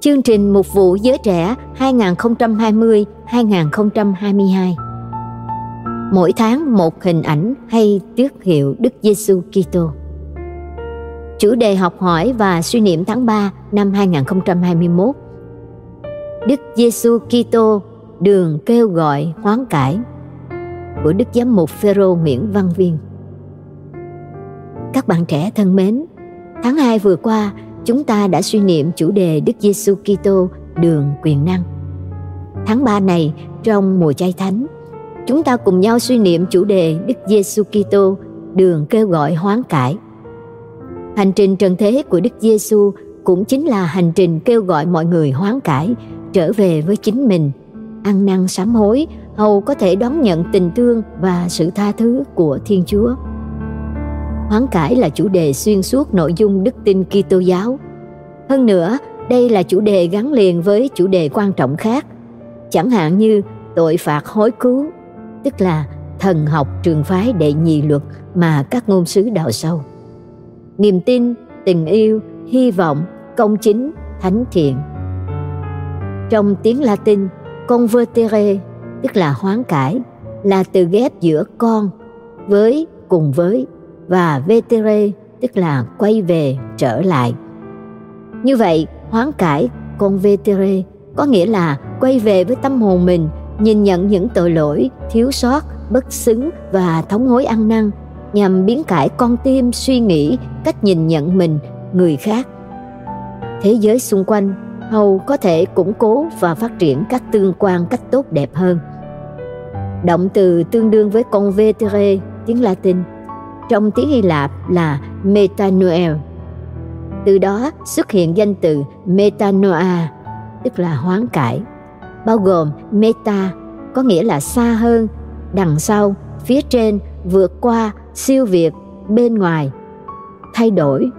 chương trình Mục vụ Giới Trẻ 2020-2022. Mỗi tháng một hình ảnh hay tước hiệu Đức Giêsu Kitô. Chủ đề học hỏi và suy niệm tháng 3 năm 2021. Đức Giêsu Kitô đường kêu gọi hoán cải của Đức Giám mục Phêrô Nguyễn Văn Viên. Các bạn trẻ thân mến, tháng 2 vừa qua, chúng ta đã suy niệm chủ đề Đức Giêsu Kitô đường quyền năng. Tháng 3 này trong mùa chay thánh, chúng ta cùng nhau suy niệm chủ đề Đức Giêsu Kitô đường kêu gọi hoán cải. Hành trình trần thế của Đức Giêsu cũng chính là hành trình kêu gọi mọi người hoán cải, trở về với chính mình, ăn năn sám hối, hầu có thể đón nhận tình thương và sự tha thứ của Thiên Chúa. Hoán cải là chủ đề xuyên suốt nội dung đức tin Kitô giáo. Hơn nữa, đây là chủ đề gắn liền với chủ đề quan trọng khác, chẳng hạn như tội phạt hối cứu, tức là thần học trường phái đệ nhị luật mà các ngôn sứ đào sâu. Niềm tin, tình yêu, hy vọng, công chính, thánh thiện. Trong tiếng Latin, convertere, tức là hoán cải, là từ ghép giữa con với cùng với và vetere tức là quay về trở lại. Như vậy, hoán cải con vetere có nghĩa là quay về với tâm hồn mình, nhìn nhận những tội lỗi, thiếu sót, bất xứng và thống hối ăn năn nhằm biến cải con tim suy nghĩ, cách nhìn nhận mình, người khác. Thế giới xung quanh hầu có thể củng cố và phát triển các tương quan cách tốt đẹp hơn. Động từ tương đương với con vetere tiếng Latin trong tiếng Hy Lạp là metanoel. Từ đó xuất hiện danh từ metanoa, tức là hoán cải, bao gồm meta có nghĩa là xa hơn, đằng sau, phía trên, vượt qua, siêu việt, bên ngoài, thay đổi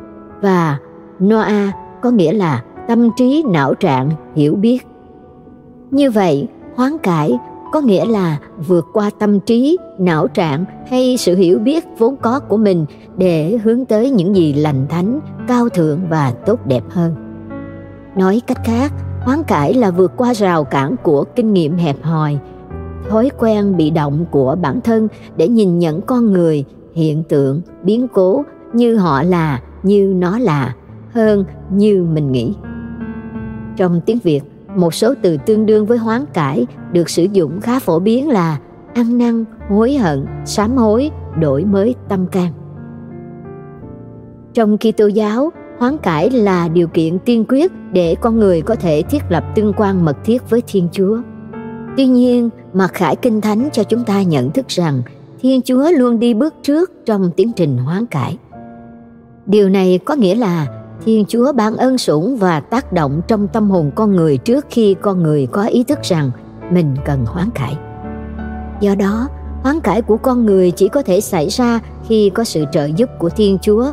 và noa có nghĩa là tâm trí não trạng hiểu biết. Như vậy, hoán cải có nghĩa là vượt qua tâm trí, não trạng hay sự hiểu biết vốn có của mình để hướng tới những gì lành thánh, cao thượng và tốt đẹp hơn. Nói cách khác, hoán cải là vượt qua rào cản của kinh nghiệm hẹp hòi, thói quen bị động của bản thân để nhìn nhận con người, hiện tượng, biến cố như họ là, như nó là hơn như mình nghĩ. Trong tiếng việt một số từ tương đương với hoán cải được sử dụng khá phổ biến là ăn năn, hối hận, sám hối, đổi mới tâm can. Trong khi tô giáo, hoán cải là điều kiện tiên quyết để con người có thể thiết lập tương quan mật thiết với Thiên Chúa. Tuy nhiên, mặc khải kinh thánh cho chúng ta nhận thức rằng Thiên Chúa luôn đi bước trước trong tiến trình hoán cải. Điều này có nghĩa là Thiên Chúa ban ân sủng và tác động trong tâm hồn con người trước khi con người có ý thức rằng mình cần hoán cải. Do đó, hoán cải của con người chỉ có thể xảy ra khi có sự trợ giúp của Thiên Chúa,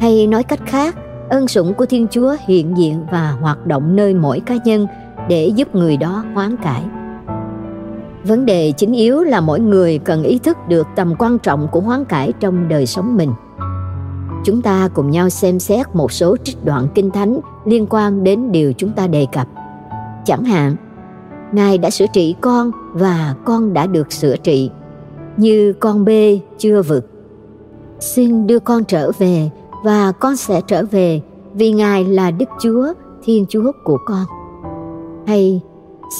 hay nói cách khác, ân sủng của Thiên Chúa hiện diện và hoạt động nơi mỗi cá nhân để giúp người đó hoán cải. Vấn đề chính yếu là mỗi người cần ý thức được tầm quan trọng của hoán cải trong đời sống mình – chúng ta cùng nhau xem xét một số trích đoạn kinh thánh liên quan đến điều chúng ta đề cập. Chẳng hạn, Ngài đã sửa trị con và con đã được sửa trị, như con bê chưa vực. Xin đưa con trở về và con sẽ trở về vì Ngài là Đức Chúa, Thiên Chúa của con. Hay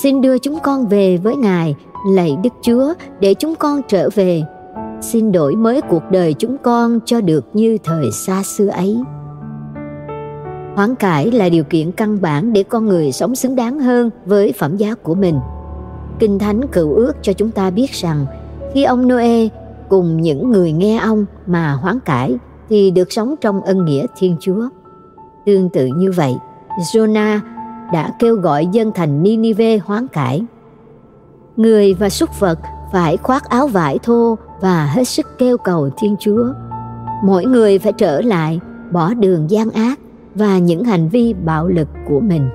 xin đưa chúng con về với Ngài, lạy Đức Chúa để chúng con trở về xin đổi mới cuộc đời chúng con cho được như thời xa xưa ấy. Hoán cải là điều kiện căn bản để con người sống xứng đáng hơn với phẩm giá của mình. Kinh thánh cựu ước cho chúng ta biết rằng, khi ông noe cùng những người nghe ông mà hoán cải thì được sống trong ân nghĩa thiên chúa. Tương tự như vậy, jonah đã kêu gọi dân thành Ninive hoán cải. Người và súc vật phải khoác áo vải thô và hết sức kêu cầu Thiên Chúa. Mỗi người phải trở lại, bỏ đường gian ác và những hành vi bạo lực của mình.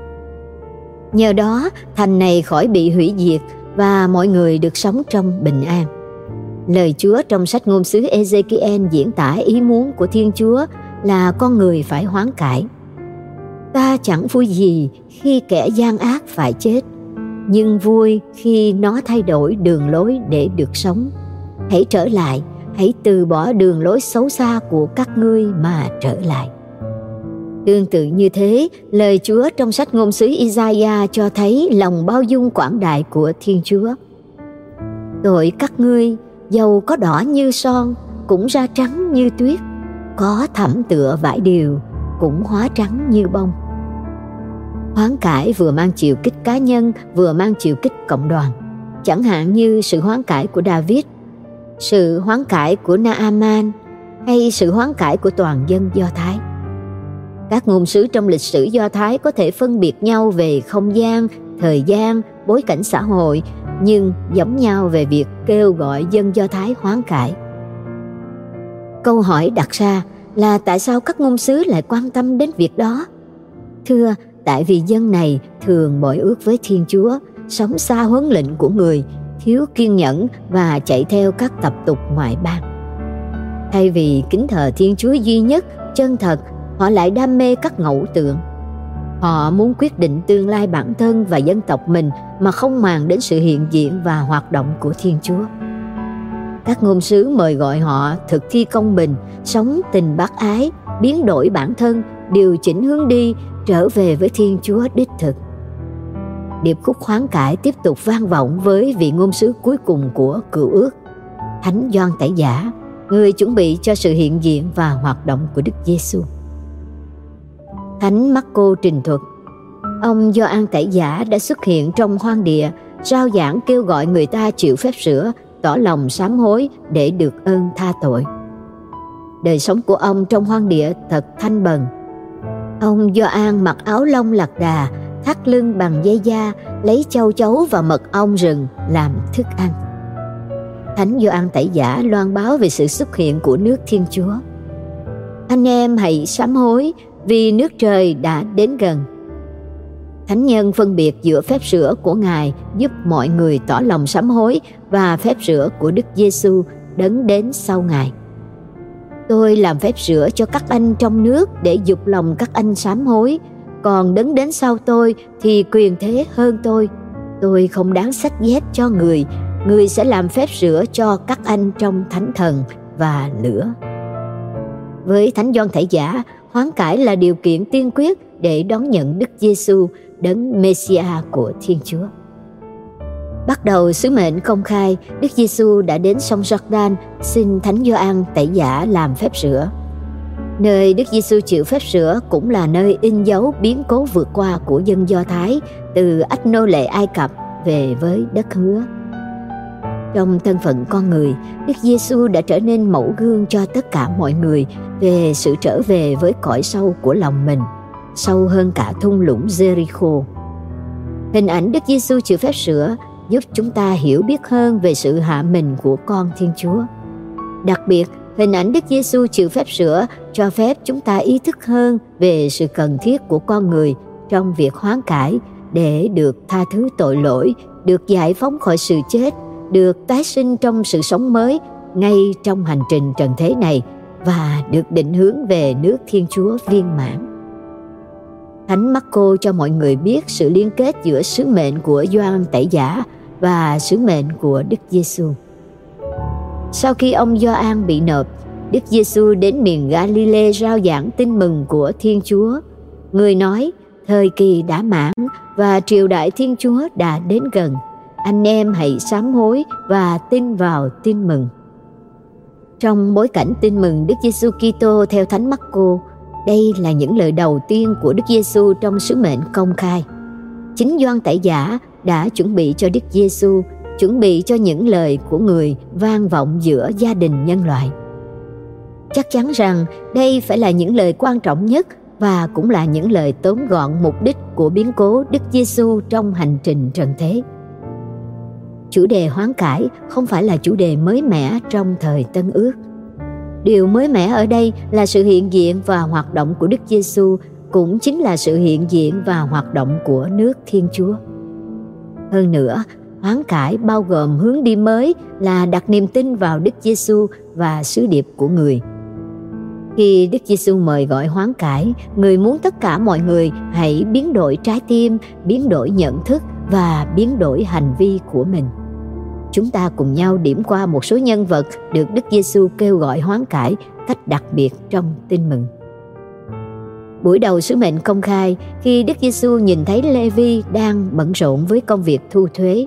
Nhờ đó, thành này khỏi bị hủy diệt và mọi người được sống trong bình an. Lời Chúa trong sách ngôn sứ Ezekiel diễn tả ý muốn của Thiên Chúa là con người phải hoán cải. ta chẳng vui gì khi kẻ gian ác phải chết nhưng vui khi nó thay đổi đường lối để được sống hãy trở lại, hãy từ bỏ đường lối xấu xa của các ngươi mà trở lại. Tương tự như thế, lời chúa trong sách ngôn sứ isaiah cho thấy lòng bao dung quảng đại của thiên chúa. Tội các ngươi, dầu có đỏ như son, cũng ra trắng như tuyết, có thẩm tựa vải điều, cũng hóa trắng như bông. Hoán cải vừa mang chiều kích cá nhân, vừa mang chiều kích cộng đoàn. Chẳng hạn như sự hoán cải của david sự hoán cải của naaman hay sự hoán cải của toàn dân do thái? Các ngôn sứ trong lịch sử do thái có thể phân biệt nhau về không gian thời gian bối cảnh xã hội nhưng giống nhau về việc kêu gọi dân do thái hoán cải. Câu hỏi đặt ra là tại sao các ngôn sứ lại quan tâm đến việc đó? Thưa tại vì dân này thường bội ước với Thiên Chúa, sống xa huấn lệnh của người, thiếu kiên nhẫn và chạy theo các tập tục ngoại bang. Thay vì kính thờ Thiên Chúa duy nhất, chân thật, họ lại đam mê các ngẫu tượng. Họ muốn quyết định tương lai bản thân và dân tộc mình mà không màng đến sự hiện diện và hoạt động của Thiên Chúa. Các ngôn sứ mời gọi họ thực thi công bình, sống tình bác ái, biến đổi bản thân, điều chỉnh hướng đi trở về với Thiên Chúa đích thực. Điệp khúc khoáng cải tiếp tục vang vọng với vị ngôn sứ cuối cùng của cựu ước, Thánh Gioan Tẩy Giả, người chuẩn bị cho sự hiện diện và hoạt động của Đức Giêsu. Thánh Marco trình thuật, ông Gioan Tẩy Giả đã xuất hiện trong hoang địa, rao giảng kêu gọi người ta chịu phép sửa, tỏ lòng sám hối để được ơn tha tội. Đời sống của ông trong hoang địa thật thanh bần, Ông Do An mặc áo lông lạc đà, thắt lưng bằng dây da, lấy châu chấu và mật ong rừng làm thức ăn. Thánh Do An Tẩy Giả loan báo về sự xuất hiện của nước Thiên Chúa. Anh em hãy sám hối vì nước trời đã đến gần. Thánh nhân phân biệt giữa phép rửa của Ngài giúp mọi người tỏ lòng sám hối và phép rửa của Đức Giêsu đấng đến sau Ngài. Tôi làm phép rửa cho các anh trong nước để dục lòng các anh sám hối, còn đứng đến sau tôi thì quyền thế hơn tôi. Tôi không đáng sách dép cho người, người sẽ làm phép rửa cho các anh trong thánh thần và lửa. Với Thánh Gioan Thể Giả, hoán cải là điều kiện tiên quyết để đón nhận Đức Giêsu đấng Messia của Thiên Chúa. Bắt đầu sứ mệnh công khai, Đức Giêsu đã đến sông Jordan xin Thánh Gioan tẩy giả làm phép rửa. Nơi Đức Giêsu chịu phép rửa cũng là nơi in dấu biến cố vượt qua của dân Do Thái từ ách nô lệ Ai Cập về với đất hứa. Trong thân phận con người, Đức Giêsu đã trở nên mẫu gương cho tất cả mọi người về sự trở về với cõi sâu của lòng mình, sâu hơn cả thung lũng Jericho. Hình ảnh Đức Giêsu chịu phép sửa giúp chúng ta hiểu biết hơn về sự hạ mình của con Thiên Chúa. Đặc biệt, hình ảnh Đức Giêsu chịu phép sửa cho phép chúng ta ý thức hơn về sự cần thiết của con người trong việc hoán cải để được tha thứ tội lỗi, được giải phóng khỏi sự chết, được tái sinh trong sự sống mới ngay trong hành trình trần thế này và được định hướng về nước Thiên Chúa viên mãn. Thánh Marco cho mọi người biết sự liên kết giữa sứ mệnh của Gioan Tẩy Giả và sứ mệnh của Đức Giêsu. Sau khi ông Gioan bị nộp, Đức Giêsu đến miền Galilee rao giảng tin mừng của Thiên Chúa. Người nói, thời kỳ đã mãn và triều đại Thiên Chúa đã đến gần. Anh em hãy sám hối và tin vào tin mừng. Trong bối cảnh tin mừng Đức Giêsu Kitô theo Thánh Marco, đây là những lời đầu tiên của Đức Giêsu trong sứ mệnh công khai. Chính doan Tẩy Giả đã chuẩn bị cho Đức Giêsu, chuẩn bị cho những lời của người vang vọng giữa gia đình nhân loại. Chắc chắn rằng đây phải là những lời quan trọng nhất và cũng là những lời tóm gọn mục đích của biến cố Đức Giêsu trong hành trình trần thế. Chủ đề hoán cải không phải là chủ đề mới mẻ trong thời Tân Ước. Điều mới mẻ ở đây là sự hiện diện và hoạt động của Đức Giêsu cũng chính là sự hiện diện và hoạt động của nước Thiên Chúa. Hơn nữa, hoán cải bao gồm hướng đi mới là đặt niềm tin vào Đức Giêsu và sứ điệp của người. Khi Đức Giêsu mời gọi hoán cải, người muốn tất cả mọi người hãy biến đổi trái tim, biến đổi nhận thức và biến đổi hành vi của mình. Chúng ta cùng nhau điểm qua một số nhân vật được Đức Giêsu kêu gọi hoán cải cách đặc biệt trong tin mừng. Buổi đầu sứ mệnh công khai, khi Đức Giêsu nhìn thấy Lê-vi đang bận rộn với công việc thu thuế,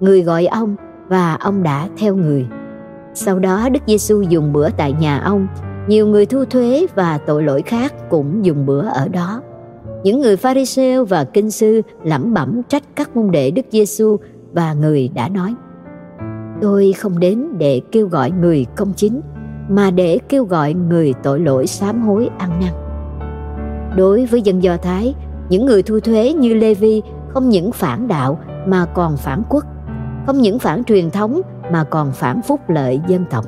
người gọi ông và ông đã theo người. Sau đó Đức Giêsu dùng bữa tại nhà ông, nhiều người thu thuế và tội lỗi khác cũng dùng bữa ở đó. Những người Pharisêu và kinh sư lẩm bẩm trách các môn đệ Đức Giêsu và người đã nói: Tôi không đến để kêu gọi người công chính, mà để kêu gọi người tội lỗi sám hối ăn năn. Đối với dân Do Thái, những người thu thuế như Lê Vi không những phản đạo mà còn phản quốc, không những phản truyền thống mà còn phản phúc lợi dân tộc.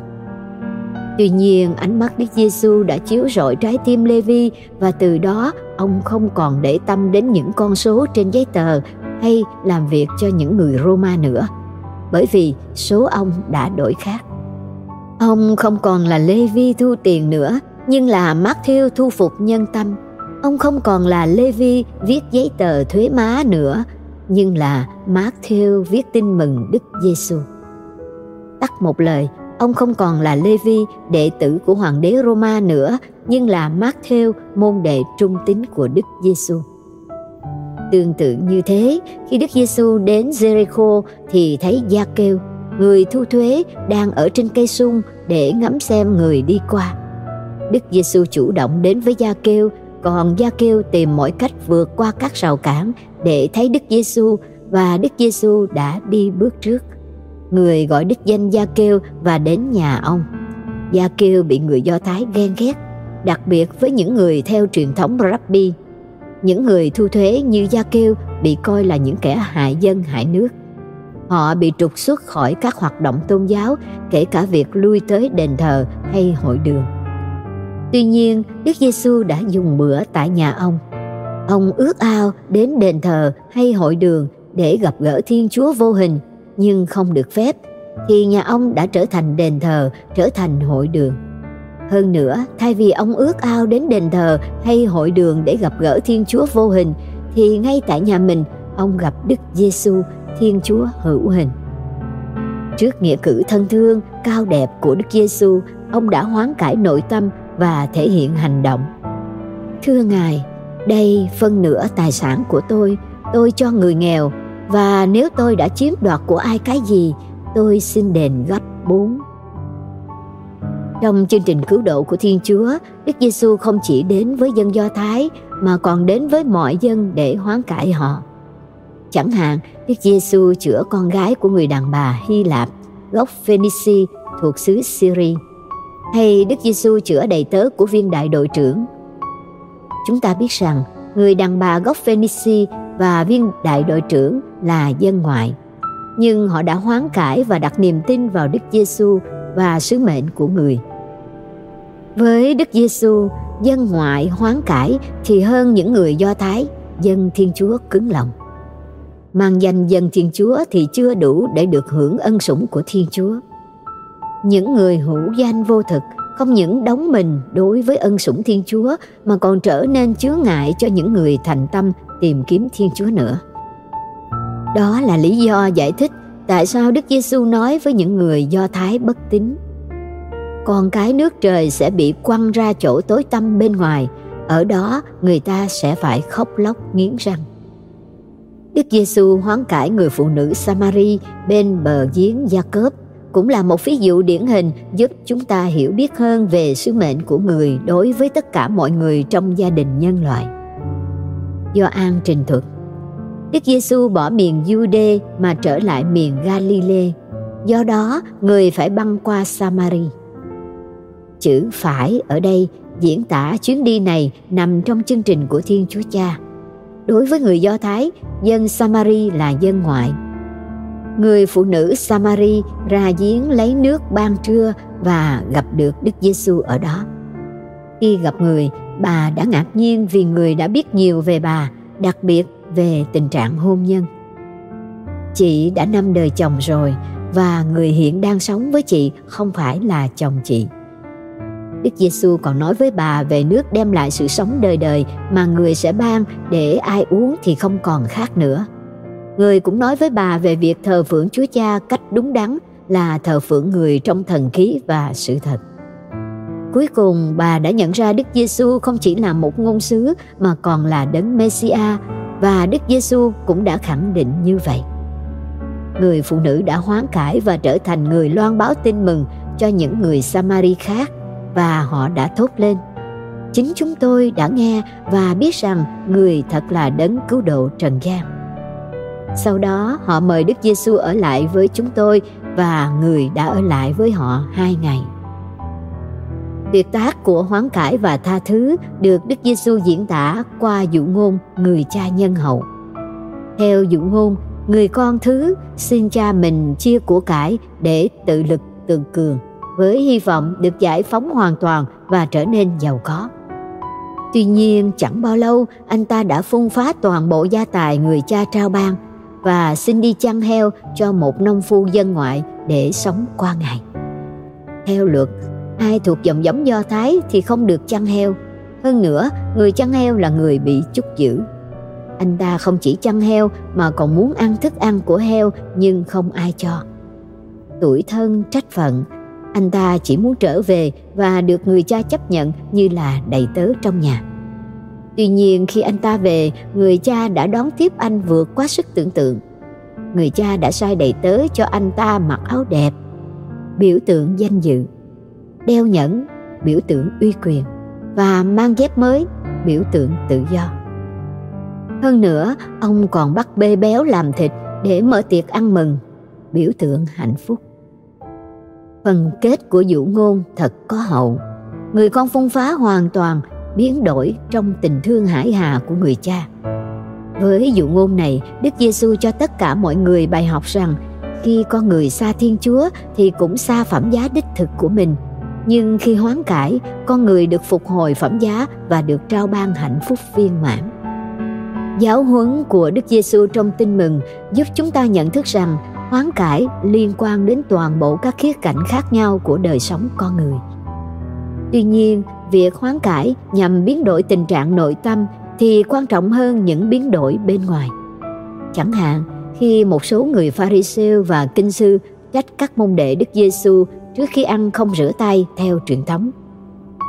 Tuy nhiên, ánh mắt Đức Giêsu đã chiếu rọi trái tim Lê Vi và từ đó ông không còn để tâm đến những con số trên giấy tờ hay làm việc cho những người Roma nữa, bởi vì số ông đã đổi khác. Ông không còn là Lê Vi thu tiền nữa, nhưng là Matthew thu phục nhân tâm Ông không còn là Lê Vi viết giấy tờ thuế má nữa, nhưng là Matthew viết tin mừng Đức Giêsu. Tắt một lời, ông không còn là Lê Vi đệ tử của hoàng đế Roma nữa, nhưng là Matthew môn đệ trung tín của Đức Giêsu. Tương tự như thế, khi Đức Giêsu đến Jericho thì thấy Gia Kêu, người thu thuế đang ở trên cây sung để ngắm xem người đi qua. Đức Giêsu chủ động đến với Gia Kêu còn Gia Kiêu tìm mọi cách vượt qua các rào cản để thấy Đức Giêsu và Đức Giêsu đã đi bước trước. Người gọi đích danh Gia Kiêu và đến nhà ông. Gia Kiêu bị người Do Thái ghen ghét, đặc biệt với những người theo truyền thống Rabbi. Những người thu thuế như Gia Kiêu bị coi là những kẻ hại dân hại nước. Họ bị trục xuất khỏi các hoạt động tôn giáo, kể cả việc lui tới đền thờ hay hội đường. Tuy nhiên, Đức Giêsu đã dùng bữa tại nhà ông. Ông ước ao đến đền thờ hay hội đường để gặp gỡ Thiên Chúa vô hình, nhưng không được phép, thì nhà ông đã trở thành đền thờ, trở thành hội đường. Hơn nữa, thay vì ông ước ao đến đền thờ hay hội đường để gặp gỡ Thiên Chúa vô hình, thì ngay tại nhà mình, ông gặp Đức Giêsu, Thiên Chúa hữu hình. Trước nghĩa cử thân thương, cao đẹp của Đức Giêsu, ông đã hoán cải nội tâm và thể hiện hành động. Thưa ngài đây phân nửa tài sản của tôi tôi cho người nghèo và nếu tôi đã chiếm đoạt của ai cái gì tôi xin đền gấp bốn. Trong chương trình cứu độ của Thiên Chúa, Đức Giêsu không chỉ đến với dân Do Thái mà còn đến với mọi dân để hoán cải họ. Chẳng hạn, Đức Giêsu chữa con gái của người đàn bà Hy Lạp, gốc Phoenici thuộc xứ Syria hay Đức Giêsu chữa đầy tớ của viên đại đội trưởng. Chúng ta biết rằng người đàn bà gốc Phoenici và viên đại đội trưởng là dân ngoại, nhưng họ đã hoán cải và đặt niềm tin vào Đức Giêsu và sứ mệnh của người. Với Đức Giêsu, dân ngoại hoán cải thì hơn những người Do Thái, dân Thiên Chúa cứng lòng. Mang danh dân Thiên Chúa thì chưa đủ để được hưởng ân sủng của Thiên Chúa những người hữu danh vô thực không những đóng mình đối với ân sủng Thiên Chúa mà còn trở nên chướng ngại cho những người thành tâm tìm kiếm Thiên Chúa nữa. Đó là lý do giải thích tại sao Đức Giêsu nói với những người Do Thái bất tín. Con cái nước trời sẽ bị quăng ra chỗ tối tăm bên ngoài, ở đó người ta sẽ phải khóc lóc nghiến răng. Đức Giêsu hoán cải người phụ nữ Samari bên bờ giếng Gia Cớp cũng là một ví dụ điển hình giúp chúng ta hiểu biết hơn về sứ mệnh của người đối với tất cả mọi người trong gia đình nhân loại. Do An trình thuật Đức Giêsu bỏ miền Jude mà trở lại miền Galilee. Do đó, người phải băng qua Samari. Chữ phải ở đây diễn tả chuyến đi này nằm trong chương trình của Thiên Chúa Cha. Đối với người Do Thái, dân Samari là dân ngoại người phụ nữ Samari ra giếng lấy nước ban trưa và gặp được Đức Giêsu ở đó. Khi gặp người, bà đã ngạc nhiên vì người đã biết nhiều về bà, đặc biệt về tình trạng hôn nhân. Chị đã năm đời chồng rồi và người hiện đang sống với chị không phải là chồng chị. Đức Giêsu còn nói với bà về nước đem lại sự sống đời đời mà người sẽ ban để ai uống thì không còn khác nữa. Người cũng nói với bà về việc thờ phượng Chúa Cha cách đúng đắn là thờ phượng người trong thần khí và sự thật. Cuối cùng, bà đã nhận ra Đức Giêsu không chỉ là một ngôn sứ mà còn là đấng Messia và Đức Giêsu cũng đã khẳng định như vậy. Người phụ nữ đã hoán cải và trở thành người loan báo tin mừng cho những người Samari khác và họ đã thốt lên chính chúng tôi đã nghe và biết rằng người thật là đấng cứu độ trần gian sau đó, họ mời đức giêsu ở lại với chúng tôi và người đã ở lại với họ hai ngày. Tuyệt tác của hoán cải và tha thứ được đức giêsu diễn tả qua dụ ngôn người cha nhân hậu. Theo dụ ngôn, người con thứ xin cha mình chia của cải để tự lực, tự cường, với hy vọng được giải phóng hoàn toàn và trở nên giàu có. Tuy nhiên, chẳng bao lâu, anh ta đã phung phá toàn bộ gia tài người cha trao ban và xin đi chăn heo cho một nông phu dân ngoại để sống qua ngày. Theo luật, ai thuộc dòng giống Do Thái thì không được chăn heo. Hơn nữa, người chăn heo là người bị chúc giữ. Anh ta không chỉ chăn heo mà còn muốn ăn thức ăn của heo nhưng không ai cho. Tuổi thân trách phận anh ta chỉ muốn trở về và được người cha chấp nhận như là đầy tớ trong nhà. Tuy nhiên khi anh ta về, người cha đã đón tiếp anh vượt quá sức tưởng tượng. Người cha đã sai đầy tớ cho anh ta mặc áo đẹp, biểu tượng danh dự, đeo nhẫn, biểu tượng uy quyền và mang dép mới, biểu tượng tự do. Hơn nữa, ông còn bắt bê béo làm thịt để mở tiệc ăn mừng, biểu tượng hạnh phúc. Phần kết của Vũ ngôn thật có hậu. Người con phong phá hoàn toàn biến đổi trong tình thương hải hà của người cha. Với dụ ngôn này, Đức Giêsu cho tất cả mọi người bài học rằng khi con người xa Thiên Chúa thì cũng xa phẩm giá đích thực của mình. Nhưng khi hoán cải, con người được phục hồi phẩm giá và được trao ban hạnh phúc viên mãn. Giáo huấn của Đức Giêsu trong Tin mừng giúp chúng ta nhận thức rằng hoán cải liên quan đến toàn bộ các khía cạnh khác nhau của đời sống con người tuy nhiên việc hoán cải nhằm biến đổi tình trạng nội tâm thì quan trọng hơn những biến đổi bên ngoài chẳng hạn, khi một số người pharisêu và kinh sư trách các môn đệ Đức Giêsu trước khi ăn không rửa tay theo truyền thống.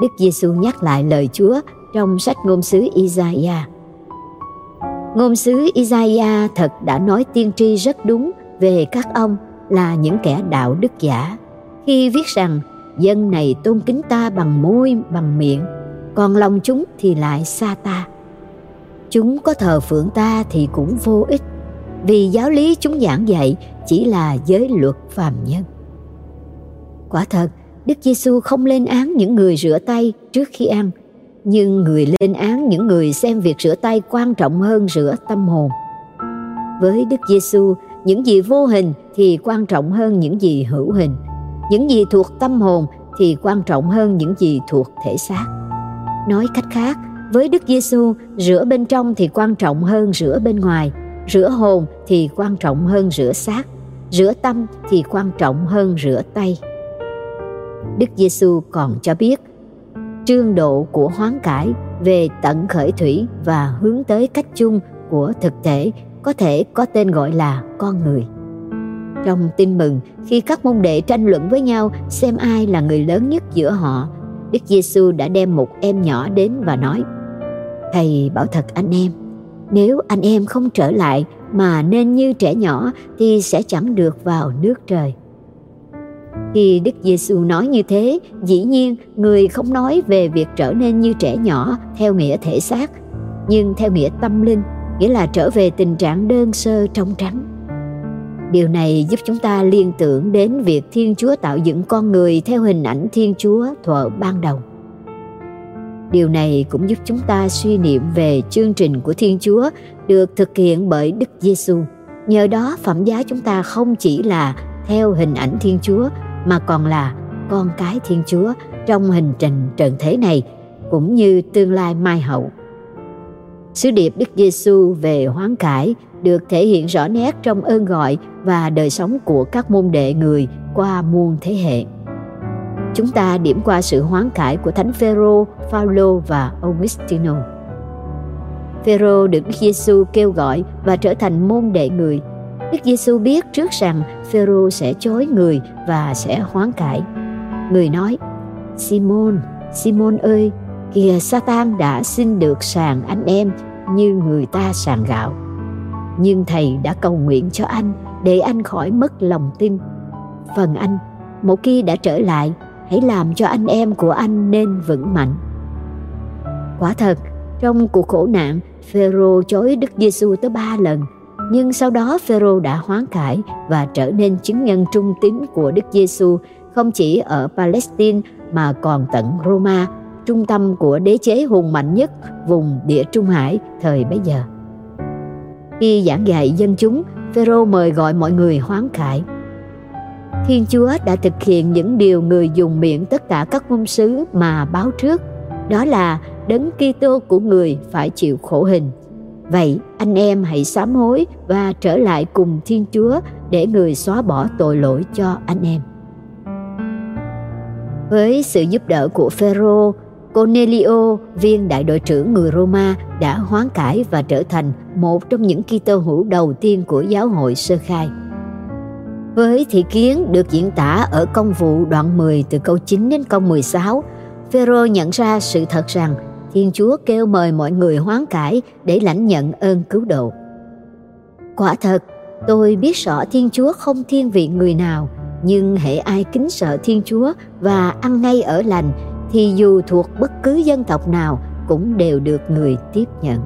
Đức Giêsu nhắc lại lời Chúa trong sách ngôn sứ Isaiah. Ngôn sứ Isaiah thật đã nói tiên tri rất đúng về các ông là những kẻ đạo đức giả khi viết rằng dân này tôn kính ta bằng môi, bằng miệng, còn lòng chúng thì lại xa ta. Chúng có thờ phượng ta thì cũng vô ích, vì giáo lý chúng giảng dạy chỉ là giới luật phàm nhân. Quả thật, đức giêsu không lên án những người rửa tay trước khi ăn, nhưng người lên án những người xem việc rửa tay quan trọng hơn rửa tâm hồn. Với đức giêsu những gì vô hình thì quan trọng hơn những gì hữu hình những gì thuộc tâm hồn thì quan trọng hơn những gì thuộc thể xác. Nói cách khác, với đức giêsu rửa bên trong thì quan trọng hơn rửa bên ngoài. Rửa hồn thì quan trọng hơn rửa xác. Rửa tâm thì quan trọng hơn rửa tay. Đức giêsu còn cho biết, trương độ của hoán cải về tận khởi thủy và hướng tới cách chung của thực thể có thể có tên gọi là con người. Trong tin mừng, khi các môn đệ tranh luận với nhau xem ai là người lớn nhất giữa họ, Đức Giêsu đã đem một em nhỏ đến và nói: "Thầy bảo thật anh em, nếu anh em không trở lại mà nên như trẻ nhỏ thì sẽ chẳng được vào nước trời." Khi Đức Giêsu nói như thế, dĩ nhiên người không nói về việc trở nên như trẻ nhỏ theo nghĩa thể xác, nhưng theo nghĩa tâm linh nghĩa là trở về tình trạng đơn sơ trong trắng điều này giúp chúng ta liên tưởng đến việc thiên chúa tạo dựng con người theo hình ảnh thiên chúa thuở ban đầu. Điều này cũng giúp chúng ta suy niệm về chương trình của thiên chúa được thực hiện bởi đức giêsu nhờ đó, phẩm giá chúng ta không chỉ là theo hình ảnh thiên chúa, mà còn là con cái thiên chúa trong hình trình trần thế này, cũng như tương lai mai hậu. Sứ điệp Đức Giêsu về hoán cải được thể hiện rõ nét trong ơn gọi và đời sống của các môn đệ người qua muôn thế hệ. chúng ta điểm qua sự hoán cải của Thánh Phêrô, Phaolô và Augustino. Phêrô được Đức Giêsu kêu gọi và trở thành môn đệ người. Đức Giêsu biết trước rằng Phêrô sẽ chối người và sẽ hoán cải. Người nói: "Simon, Simon ơi, kìa Satan đã xin được sàng anh em như người ta sàng gạo. Nhưng thầy đã cầu nguyện cho anh để anh khỏi mất lòng tin. Phần anh, một khi đã trở lại, hãy làm cho anh em của anh nên vững mạnh." Quả thật, trong cuộc khổ nạn, Phêrô chối Đức Giêsu tới ba lần, nhưng sau đó Phêrô đã hoán cải và trở nên chứng nhân trung tín của Đức Giêsu không chỉ ở Palestine mà còn tận Roma, trung tâm của đế chế hùng mạnh nhất vùng địa Trung Hải thời bấy giờ. Khi giảng dạy dân chúng, Phêrô mời gọi mọi người hoán cải. Thiên Chúa đã thực hiện những điều người dùng miệng tất cả các ngôn sứ mà báo trước, đó là đấng Kitô của người phải chịu khổ hình. Vậy anh em hãy sám hối và trở lại cùng Thiên Chúa để người xóa bỏ tội lỗi cho anh em. Với sự giúp đỡ của Phêrô, Cornelio, viên đại đội trưởng người Roma đã hoán cải và trở thành một trong những Kitô hữu đầu tiên của giáo hội sơ khai. Với thị kiến được diễn tả ở công vụ đoạn 10 từ câu 9 đến câu 16, Phêrô nhận ra sự thật rằng Thiên Chúa kêu mời mọi người hoán cải để lãnh nhận ơn cứu độ. Quả thật, tôi biết rõ Thiên Chúa không thiên vị người nào, nhưng hệ ai kính sợ Thiên Chúa và ăn ngay ở lành thì dù thuộc bất cứ dân tộc nào cũng đều được người tiếp nhận.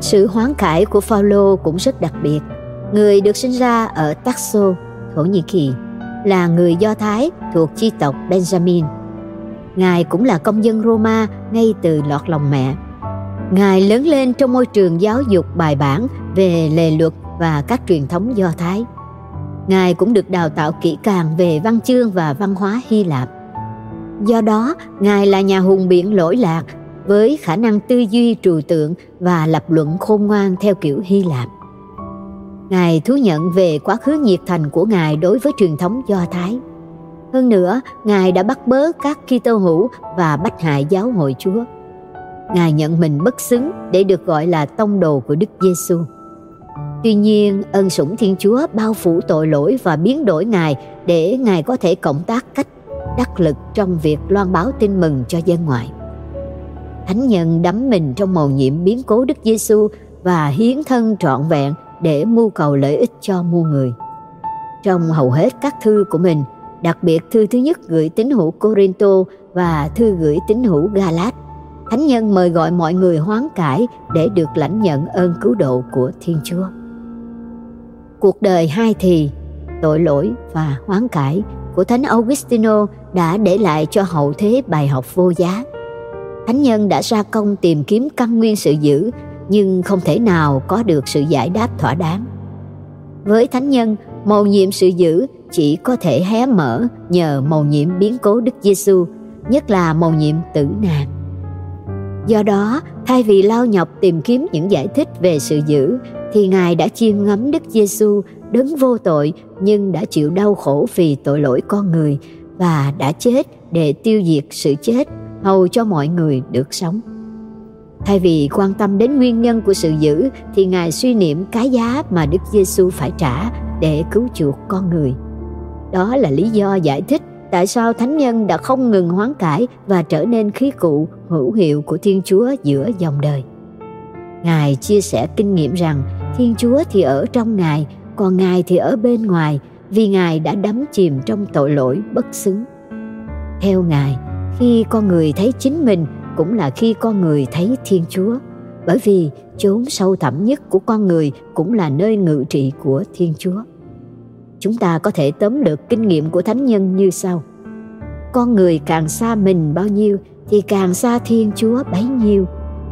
Sự hoán cải của Phaolô cũng rất đặc biệt. Người được sinh ra ở Taxo, Thổ Nhĩ Kỳ, là người Do Thái thuộc chi tộc Benjamin Ngài cũng là công dân Roma ngay từ lọt lòng mẹ. Ngài lớn lên trong môi trường giáo dục bài bản về lề luật và các truyền thống Do Thái. Ngài cũng được đào tạo kỹ càng về văn chương và văn hóa Hy Lạp. Do đó, Ngài là nhà hùng biện lỗi lạc với khả năng tư duy trừu tượng và lập luận khôn ngoan theo kiểu Hy Lạp. Ngài thú nhận về quá khứ nhiệt thành của Ngài đối với truyền thống Do Thái. Hơn nữa, Ngài đã bắt bớ các Kitô hữu và bách hại giáo hội Chúa. Ngài nhận mình bất xứng để được gọi là tông đồ của Đức Giêsu. Tuy nhiên, ân sủng Thiên Chúa bao phủ tội lỗi và biến đổi Ngài để Ngài có thể cộng tác cách đắc lực trong việc loan báo tin mừng cho dân ngoại. Thánh nhân đắm mình trong mầu nhiệm biến cố Đức Giêsu và hiến thân trọn vẹn để mưu cầu lợi ích cho muôn người. Trong hầu hết các thư của mình, Đặc biệt thư thứ nhất gửi tín hữu Corinto và thư gửi tín hữu Galat. Thánh nhân mời gọi mọi người hoán cải để được lãnh nhận ơn cứu độ của Thiên Chúa. Cuộc đời hai thì, tội lỗi và hoán cải của Thánh Augustino đã để lại cho hậu thế bài học vô giá. Thánh nhân đã ra công tìm kiếm căn nguyên sự dữ nhưng không thể nào có được sự giải đáp thỏa đáng. Với thánh nhân, mầu nhiệm sự dữ chỉ có thể hé mở nhờ mầu nhiệm biến cố Đức Giêsu, nhất là mầu nhiệm tử nạn. Do đó, thay vì lao nhọc tìm kiếm những giải thích về sự dữ, thì Ngài đã chiêm ngắm Đức Giêsu đấng vô tội nhưng đã chịu đau khổ vì tội lỗi con người và đã chết để tiêu diệt sự chết hầu cho mọi người được sống. Thay vì quan tâm đến nguyên nhân của sự dữ thì Ngài suy niệm cái giá mà Đức Giêsu phải trả để cứu chuộc con người. Đó là lý do giải thích tại sao thánh nhân đã không ngừng hoán cải và trở nên khí cụ hữu hiệu của Thiên Chúa giữa dòng đời. Ngài chia sẻ kinh nghiệm rằng Thiên Chúa thì ở trong Ngài, còn Ngài thì ở bên ngoài vì Ngài đã đắm chìm trong tội lỗi bất xứng. Theo Ngài, khi con người thấy chính mình cũng là khi con người thấy Thiên Chúa, bởi vì chốn sâu thẳm nhất của con người cũng là nơi ngự trị của Thiên Chúa chúng ta có thể tóm được kinh nghiệm của thánh nhân như sau. Con người càng xa mình bao nhiêu thì càng xa thiên chúa bấy nhiêu,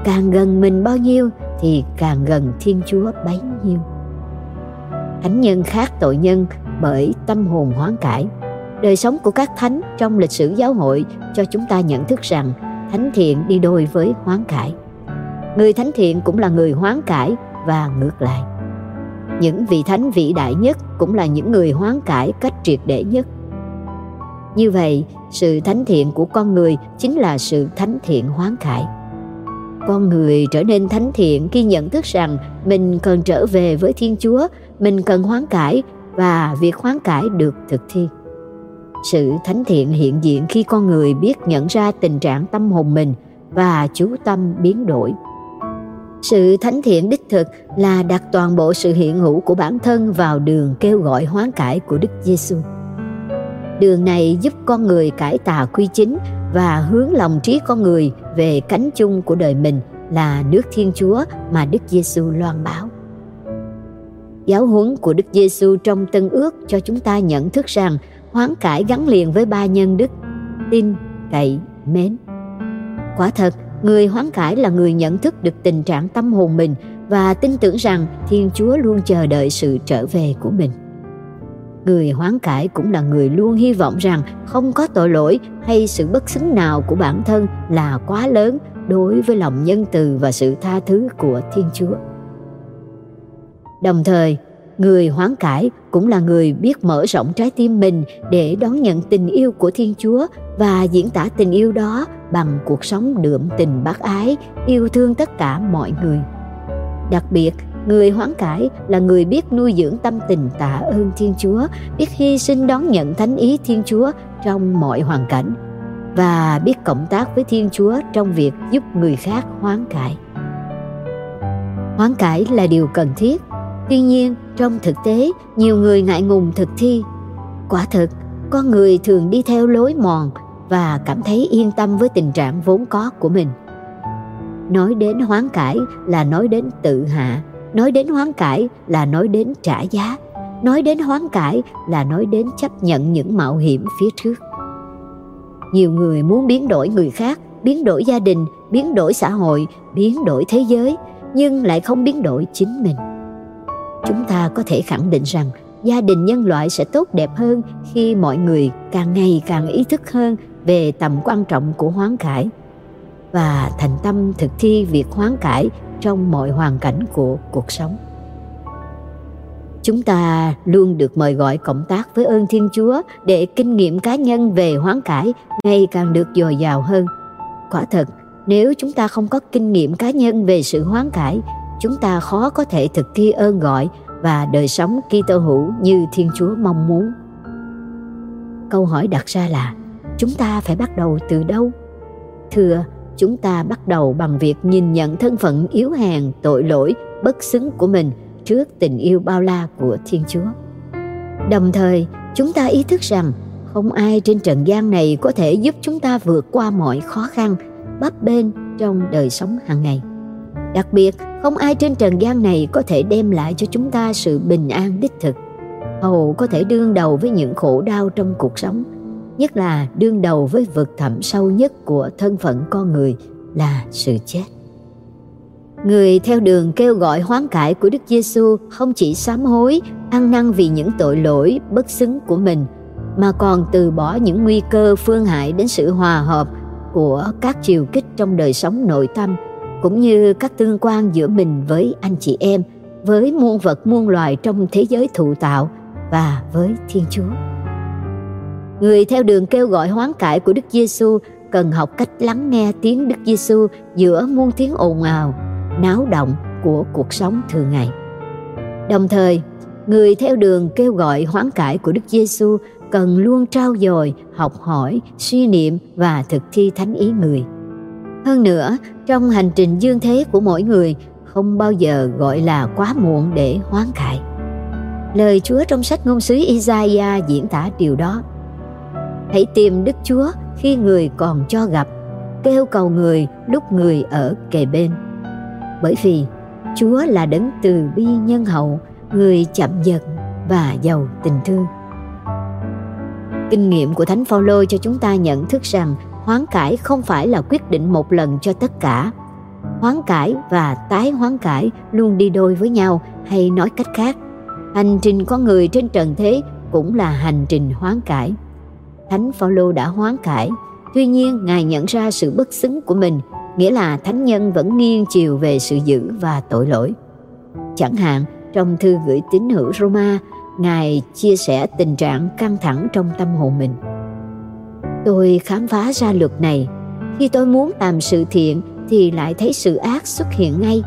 càng gần mình bao nhiêu thì càng gần thiên chúa bấy nhiêu. Thánh nhân khác tội nhân bởi tâm hồn hoán cải. Đời sống của các thánh trong lịch sử giáo hội cho chúng ta nhận thức rằng thánh thiện đi đôi với hoán cải. Người thánh thiện cũng là người hoán cải và ngược lại những vị thánh vĩ đại nhất cũng là những người hoán cải cách triệt để nhất Như vậy, sự thánh thiện của con người chính là sự thánh thiện hoán cải. Con người trở nên thánh thiện khi nhận thức rằng mình cần trở về với Thiên Chúa, mình cần hoán cải và việc hoán cải được thực thi. Sự thánh thiện hiện diện khi con người biết nhận ra tình trạng tâm hồn mình và chú tâm biến đổi. Sự thánh thiện đích thực là đặt toàn bộ sự hiện hữu của bản thân vào đường kêu gọi hoán cải của Đức Giêsu. Đường này giúp con người cải tà quy chính và hướng lòng trí con người về cánh chung của đời mình là nước Thiên Chúa mà Đức Giêsu loan báo. Giáo huấn của Đức Giêsu trong Tân Ước cho chúng ta nhận thức rằng hoán cải gắn liền với ba nhân đức tin, cậy, mến. Quả thật, người hoán cải là người nhận thức được tình trạng tâm hồn mình và tin tưởng rằng Thiên Chúa luôn chờ đợi sự trở về của mình. Người hoán cải cũng là người luôn hy vọng rằng không có tội lỗi hay sự bất xứng nào của bản thân là quá lớn đối với lòng nhân từ và sự tha thứ của Thiên Chúa. Đồng thời, người hoán cải cũng là người biết mở rộng trái tim mình để đón nhận tình yêu của Thiên Chúa và diễn tả tình yêu đó bằng cuộc sống đượm tình bác ái, yêu thương tất cả mọi người. Đặc biệt, người hoán cải là người biết nuôi dưỡng tâm tình tạ ơn Thiên Chúa, biết hy sinh đón nhận thánh ý Thiên Chúa trong mọi hoàn cảnh và biết cộng tác với Thiên Chúa trong việc giúp người khác hoán cải. Hoán cải là điều cần thiết Tuy nhiên, trong thực tế, nhiều người ngại ngùng thực thi. Quả thực, con người thường đi theo lối mòn và cảm thấy yên tâm với tình trạng vốn có của mình. Nói đến hoán cải là nói đến tự hạ, nói đến hoán cải là nói đến trả giá, nói đến hoán cải là nói đến chấp nhận những mạo hiểm phía trước. Nhiều người muốn biến đổi người khác, biến đổi gia đình, biến đổi xã hội, biến đổi thế giới, nhưng lại không biến đổi chính mình chúng ta có thể khẳng định rằng gia đình nhân loại sẽ tốt đẹp hơn khi mọi người càng ngày càng ý thức hơn về tầm quan trọng của hoán cải và thành tâm thực thi việc hoán cải trong mọi hoàn cảnh của cuộc sống. Chúng ta luôn được mời gọi cộng tác với ơn thiên chúa để kinh nghiệm cá nhân về hoán cải ngày càng được dồi dào hơn. Quả thật, nếu chúng ta không có kinh nghiệm cá nhân về sự hoán cải chúng ta khó có thể thực thi ơn gọi và đời sống Kitô hữu như Thiên Chúa mong muốn. Câu hỏi đặt ra là chúng ta phải bắt đầu từ đâu? Thưa, chúng ta bắt đầu bằng việc nhìn nhận thân phận yếu hèn, tội lỗi, bất xứng của mình trước tình yêu bao la của Thiên Chúa. Đồng thời, chúng ta ý thức rằng không ai trên trần gian này có thể giúp chúng ta vượt qua mọi khó khăn, bấp bênh trong đời sống hàng ngày. Đặc biệt, không ai trên trần gian này có thể đem lại cho chúng ta sự bình an đích thực. Hầu có thể đương đầu với những khổ đau trong cuộc sống, nhất là đương đầu với vực thẳm sâu nhất của thân phận con người là sự chết. Người theo đường kêu gọi hoán cải của Đức Giêsu không chỉ sám hối, ăn năn vì những tội lỗi bất xứng của mình, mà còn từ bỏ những nguy cơ phương hại đến sự hòa hợp của các chiều kích trong đời sống nội tâm cũng như các tương quan giữa mình với anh chị em, với muôn vật muôn loài trong thế giới thụ tạo và với Thiên Chúa. Người theo đường kêu gọi hoán cải của Đức Giêsu cần học cách lắng nghe tiếng Đức Giêsu giữa muôn tiếng ồn ào, náo động của cuộc sống thường ngày. Đồng thời, người theo đường kêu gọi hoán cải của Đức Giêsu cần luôn trao dồi, học hỏi, suy niệm và thực thi thánh ý người. Hơn nữa, trong hành trình dương thế của mỗi người không bao giờ gọi là quá muộn để hoán cải. Lời Chúa trong sách ngôn sứ Isaiah diễn tả điều đó. Hãy tìm Đức Chúa khi người còn cho gặp, kêu cầu người lúc người ở kề bên. Bởi vì Chúa là đấng từ bi nhân hậu, người chậm giận và giàu tình thương. Kinh nghiệm của Thánh Phaolô cho chúng ta nhận thức rằng hoán cải không phải là quyết định một lần cho tất cả. Hoán cải và tái hoán cải luôn đi đôi với nhau, hay nói cách khác, hành trình con người trên trần thế cũng là hành trình hoán cải. Thánh phaolô đã hoán cải, tuy nhiên ngài nhận ra sự bất xứng của mình, nghĩa là thánh nhân vẫn nghiêng chiều về sự dữ và tội lỗi. Chẳng hạn, trong thư gửi tín hữu Roma, ngài chia sẻ tình trạng căng thẳng trong tâm hồn mình. Tôi khám phá ra luật này. Khi tôi muốn làm sự thiện thì lại thấy sự ác xuất hiện ngay.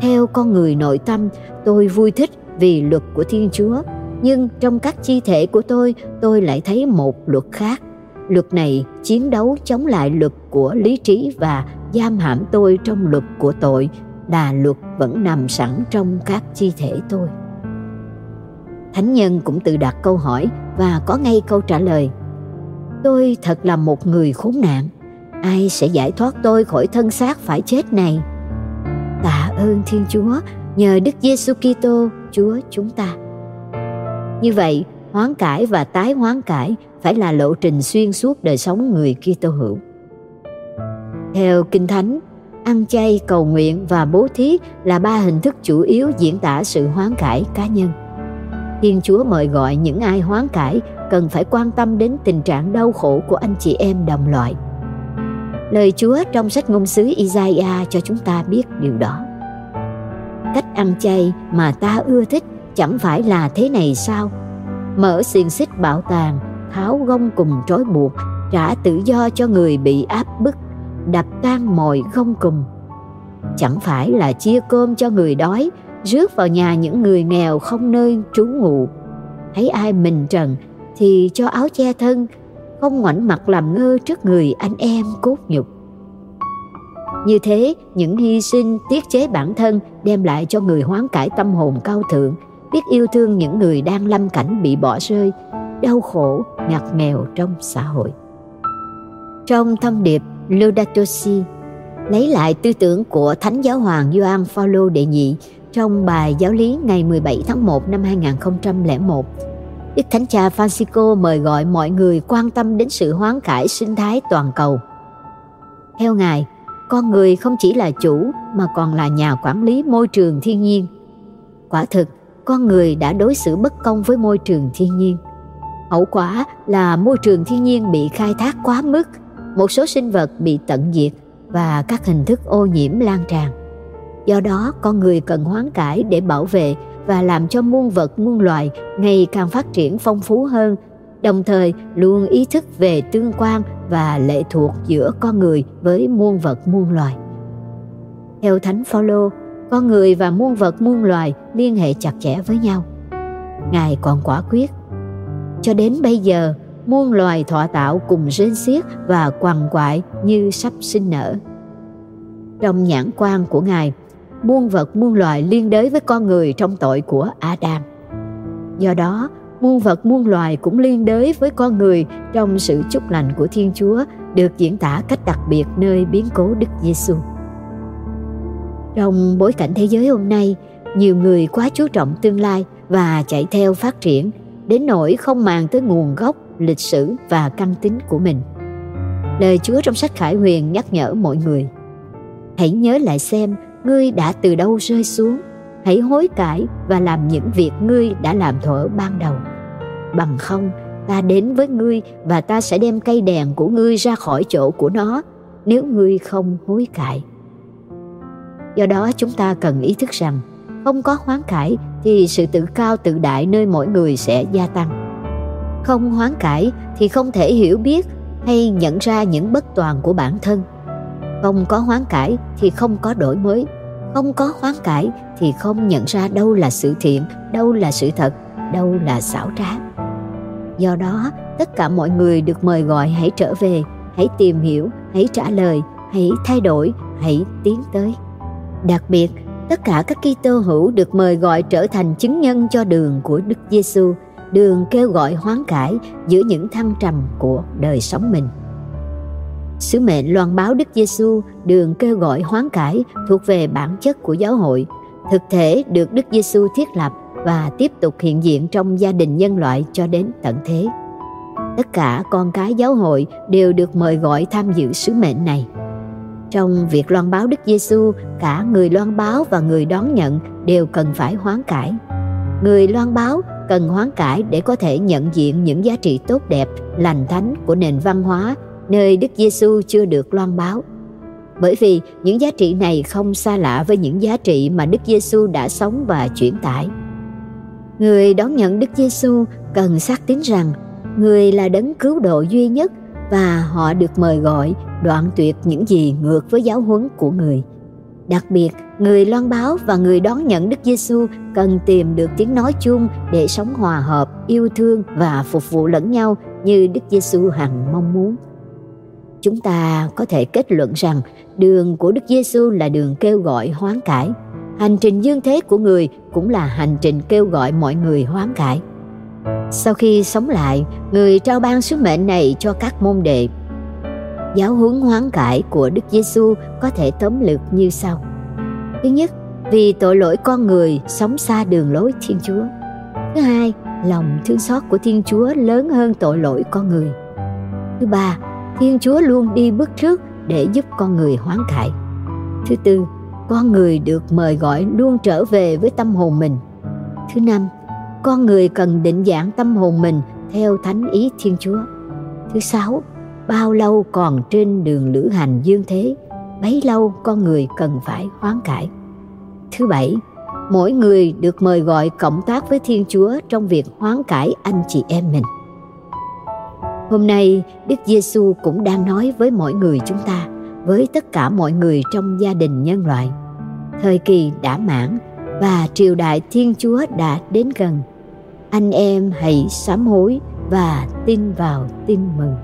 Theo con người nội tâm, tôi vui thích vì luật của Thiên Chúa, nhưng trong các chi thể của tôi, tôi lại thấy một luật khác. Luật này chiến đấu chống lại luật của lý trí và giam hãm tôi trong luật của tội là luật vẫn nằm sẵn trong các chi thể tôi. Thánh nhân cũng tự đặt câu hỏi và có ngay câu trả lời. Tôi thật là một người khốn nạn. Ai sẽ giải thoát tôi khỏi thân xác phải chết này? Tạ ơn Thiên Chúa nhờ Đức Giêsu Kitô Chúa chúng ta. Như vậy, hoán cải và tái hoán cải phải là lộ trình xuyên suốt đời sống người Kitô hữu. Theo Kinh Thánh, ăn chay, cầu nguyện và bố thí là ba hình thức chủ yếu diễn tả sự hoán cải cá nhân. Thiên Chúa mời gọi những ai hoán cải cần phải quan tâm đến tình trạng đau khổ của anh chị em đồng loại. Lời Chúa trong sách ngôn sứ Isaiah cho chúng ta biết điều đó. Cách ăn chay mà ta ưa thích chẳng phải là thế này sao? Mở xiềng xích bảo tàng, tháo gông cùng trói buộc, trả tự do cho người bị áp bức, đập tan mọi gông cùng. Chẳng phải là chia cơm cho người đói, rước vào nhà những người nghèo không nơi trú ngụ. Thấy ai mình trần thì cho áo che thân, không ngoảnh mặt làm ngơ trước người anh em cốt nhục. Như thế, những hy sinh tiết chế bản thân đem lại cho người hoán cải tâm hồn cao thượng, biết yêu thương những người đang lâm cảnh bị bỏ rơi, đau khổ, ngặt nghèo trong xã hội. Trong thông điệp Laudato Si, lấy lại tư tưởng của Thánh Giáo Hoàng Gioan Phaolô đệ nhị trong bài giáo lý ngày 17 tháng 1 năm 2001, Đức Thánh Cha Francisco mời gọi mọi người quan tâm đến sự hoán cải sinh thái toàn cầu. Theo Ngài, con người không chỉ là chủ mà còn là nhà quản lý môi trường thiên nhiên. Quả thực, con người đã đối xử bất công với môi trường thiên nhiên. Hậu quả là môi trường thiên nhiên bị khai thác quá mức, một số sinh vật bị tận diệt và các hình thức ô nhiễm lan tràn. Do đó, con người cần hoán cải để bảo vệ và làm cho muôn vật muôn loài ngày càng phát triển phong phú hơn, đồng thời luôn ý thức về tương quan và lệ thuộc giữa con người với muôn vật muôn loài. Theo Thánh Phaolô, con người và muôn vật muôn loài liên hệ chặt chẽ với nhau. Ngài còn quả quyết. Cho đến bây giờ, muôn loài thọ tạo cùng rên xiết và quằn quại như sắp sinh nở. Trong nhãn quan của Ngài, muôn vật muôn loài liên đới với con người trong tội của Adam. Do đó, muôn vật muôn loài cũng liên đới với con người trong sự chúc lành của Thiên Chúa được diễn tả cách đặc biệt nơi biến cố Đức Giêsu. Trong bối cảnh thế giới hôm nay, nhiều người quá chú trọng tương lai và chạy theo phát triển đến nỗi không màng tới nguồn gốc, lịch sử và căn tính của mình. Lời Chúa trong sách Khải Huyền nhắc nhở mọi người Hãy nhớ lại xem ngươi đã từ đâu rơi xuống? Hãy hối cải và làm những việc ngươi đã làm thuở ban đầu. Bằng không, ta đến với ngươi và ta sẽ đem cây đèn của ngươi ra khỏi chỗ của nó, nếu ngươi không hối cải. Do đó chúng ta cần ý thức rằng, không có hoán cải thì sự tự cao tự đại nơi mỗi người sẽ gia tăng. Không hoán cải thì không thể hiểu biết hay nhận ra những bất toàn của bản thân không có hoán cải thì không có đổi mới. Không có hoán cải thì không nhận ra đâu là sự thiện đâu là sự thật đâu là xảo trá. Do đó tất cả mọi người được mời gọi hãy trở về hãy tìm hiểu hãy trả lời hãy thay đổi hãy tiến tới. Đặc biệt tất cả các Kitô hữu được mời gọi trở thành chứng nhân cho đường của Đức Giêsu, đường kêu gọi hoán cải giữa những thăng trầm của đời sống mình. Sứ mệnh loan báo Đức Giêsu, đường kêu gọi hoán cải thuộc về bản chất của giáo hội, thực thể được Đức Giêsu thiết lập và tiếp tục hiện diện trong gia đình nhân loại cho đến tận thế. Tất cả con cái giáo hội đều được mời gọi tham dự sứ mệnh này. Trong việc loan báo Đức Giêsu, cả người loan báo và người đón nhận đều cần phải hoán cải. Người loan báo cần hoán cải để có thể nhận diện những giá trị tốt đẹp, lành thánh của nền văn hóa nơi Đức Giêsu chưa được loan báo. Bởi vì những giá trị này không xa lạ với những giá trị mà Đức Giêsu đã sống và chuyển tải. Người đón nhận Đức Giêsu cần xác tín rằng người là đấng cứu độ duy nhất và họ được mời gọi đoạn tuyệt những gì ngược với giáo huấn của người. Đặc biệt, người loan báo và người đón nhận Đức Giêsu cần tìm được tiếng nói chung để sống hòa hợp, yêu thương và phục vụ lẫn nhau như Đức Giêsu hằng mong muốn. Chúng ta có thể kết luận rằng đường của Đức Giêsu là đường kêu gọi hoán cải. Hành trình dương thế của người cũng là hành trình kêu gọi mọi người hoán cải. Sau khi sống lại, người trao ban sứ mệnh này cho các môn đệ. Giáo huấn hoán cải của Đức Giêsu có thể tóm lược như sau. Thứ nhất, vì tội lỗi con người sống xa đường lối Thiên Chúa. Thứ hai, lòng thương xót của Thiên Chúa lớn hơn tội lỗi con người. Thứ ba, Thiên Chúa luôn đi bước trước để giúp con người hoán cải. Thứ tư, con người được mời gọi luôn trở về với tâm hồn mình. Thứ năm, con người cần định dạng tâm hồn mình theo thánh ý Thiên Chúa. Thứ sáu, bao lâu còn trên đường lữ hành dương thế, bấy lâu con người cần phải hoán cải. Thứ bảy, mỗi người được mời gọi cộng tác với Thiên Chúa trong việc hoán cải anh chị em mình. Hôm nay, Đức Giêsu cũng đang nói với mọi người chúng ta, với tất cả mọi người trong gia đình nhân loại. Thời kỳ đã mãn và triều đại Thiên Chúa đã đến gần. Anh em hãy sám hối và tin vào tin mừng.